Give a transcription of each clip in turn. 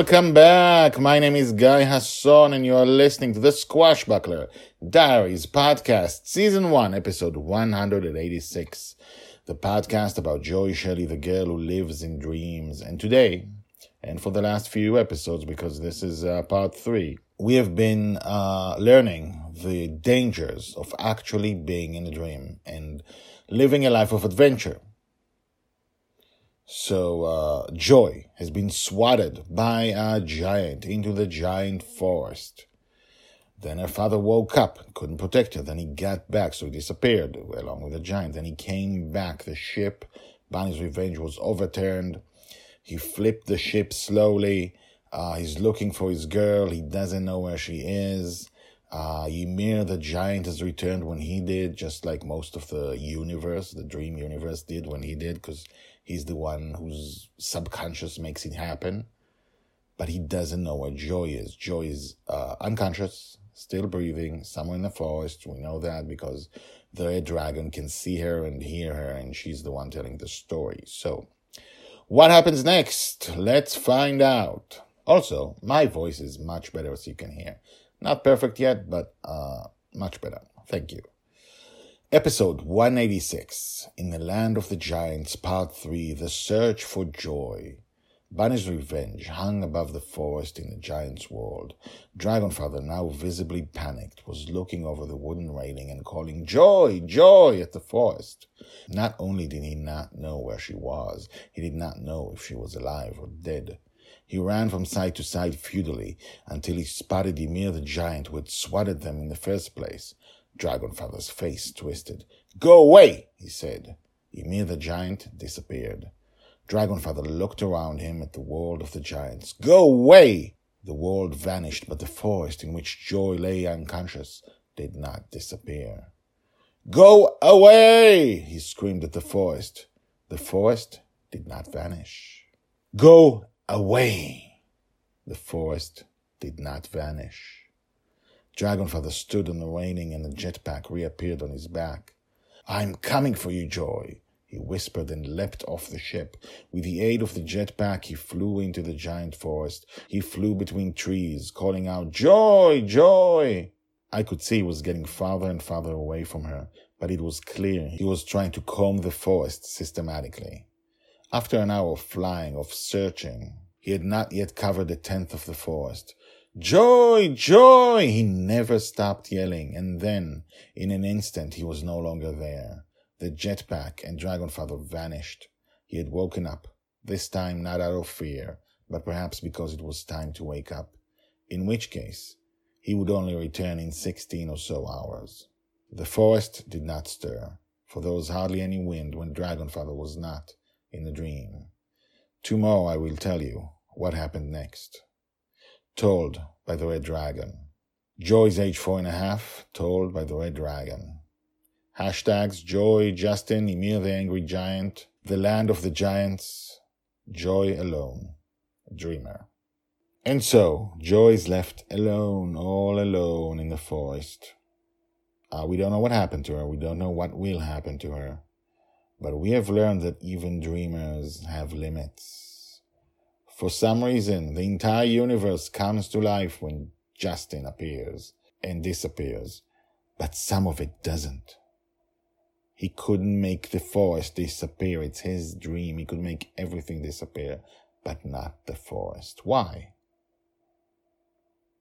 Welcome back. My name is Guy Hasson, and you are listening to the Squashbuckler Diaries podcast, season one, episode 186. The podcast about Joy Shelley, the girl who lives in dreams. And today, and for the last few episodes, because this is uh, part three, we have been uh, learning the dangers of actually being in a dream and living a life of adventure. So uh, Joy has been swatted by a giant into the giant forest. Then her father woke up couldn't protect her. Then he got back, so he disappeared along with the giant. Then he came back. The ship, Bonny's Revenge, was overturned. He flipped the ship slowly. Uh, he's looking for his girl. He doesn't know where she is. Uh, Ymir the giant has returned when he did, just like most of the universe, the dream universe did when he did, because He's the one whose subconscious makes it happen, but he doesn't know what Joy is. Joy is uh, unconscious, still breathing, somewhere in the forest. We know that because the red dragon can see her and hear her, and she's the one telling the story. So, what happens next? Let's find out. Also, my voice is much better as you can hear. Not perfect yet, but uh, much better. Thank you. Episode 186 In the Land of the Giants, Part 3 The Search for Joy. Bonny's revenge hung above the forest in the giant's world. Dragonfather, now visibly panicked, was looking over the wooden railing and calling, Joy! Joy! at the forest. Not only did he not know where she was, he did not know if she was alive or dead. He ran from side to side futilely until he spotted Ymir the giant who had swatted them in the first place. Dragonfather's face twisted. Go away, he said. Ymir the giant disappeared. Dragonfather looked around him at the world of the giants. Go away! The world vanished, but the forest in which Joy lay unconscious did not disappear. Go away! he screamed at the forest. The forest did not vanish. Go away! The forest did not vanish. Dragonfather stood on the railing and the jetpack reappeared on his back. I'm coming for you, Joy, he whispered and leapt off the ship. With the aid of the jetpack, he flew into the giant forest. He flew between trees, calling out, Joy, Joy! I could see he was getting farther and farther away from her, but it was clear he was trying to comb the forest systematically. After an hour of flying, of searching, he had not yet covered a tenth of the forest. Joy, joy! He never stopped yelling, and then, in an instant, he was no longer there. The jetpack and Dragonfather vanished. He had woken up, this time not out of fear, but perhaps because it was time to wake up, in which case, he would only return in sixteen or so hours. The forest did not stir, for there was hardly any wind when Dragonfather was not in the dream. Tomorrow I will tell you what happened next. Told by the Red Dragon. Joy's age four and a half, told by the Red Dragon. Hashtags Joy, Justin, Ymir the Angry Giant, The Land of the Giants, Joy alone, Dreamer. And so, Joy is left alone, all alone in the forest. Uh, we don't know what happened to her. We don't know what will happen to her. But we have learned that even dreamers have limits. For some reason, the entire universe comes to life when Justin appears and disappears, but some of it doesn't. He couldn't make the forest disappear. It's his dream. He could make everything disappear, but not the forest. Why?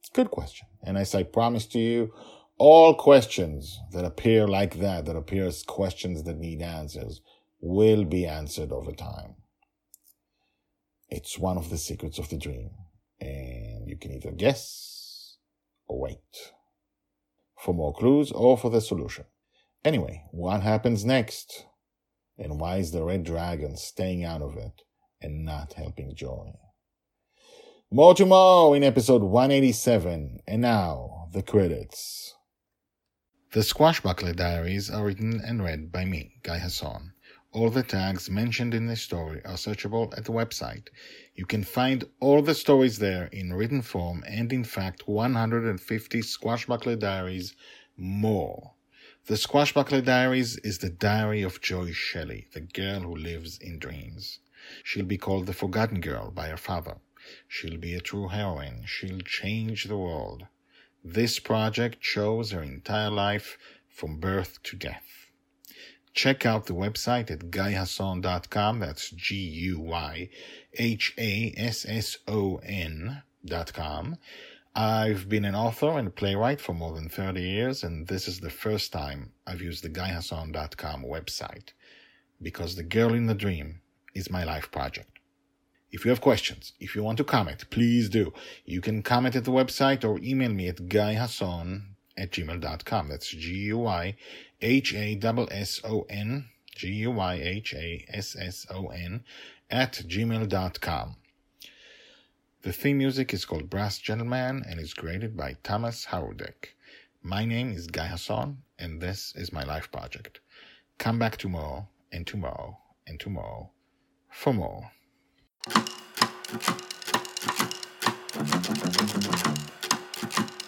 It's a Good question. And as I promised to you, all questions that appear like that, that appear as questions that need answers, will be answered over time. It's one of the secrets of the dream, and you can either guess or wait for more clues or for the solution. Anyway, what happens next? And why is the red dragon staying out of it and not helping Joy? More tomorrow in episode 187. And now, the credits. The Squashbuckler Diaries are written and read by me, Guy Hasson. All the tags mentioned in this story are searchable at the website. You can find all the stories there in written form and, in fact, 150 Squashbuckler Diaries more. The Squashbuckler Diaries is the diary of Joy Shelley, the girl who lives in dreams. She'll be called the Forgotten Girl by her father. She'll be a true heroine. She'll change the world. This project shows her entire life from birth to death. Check out the website at guyhasson.com. That's G U Y H A S S O N.com. I've been an author and playwright for more than 30 years, and this is the first time I've used the guyhasson.com website because The Girl in the Dream is my life project. If you have questions, if you want to comment, please do. You can comment at the website or email me at guyhasson at gmail.com. That's G-U-Y-H-A-S-S-O-N, G-U-Y-H-A-S-S-O-N at gmail.com. The theme music is called Brass Gentleman and is created by Thomas Harudek. My name is Guy Hasson, and this is my life project. Come back tomorrow and tomorrow and tomorrow for more. Thank you.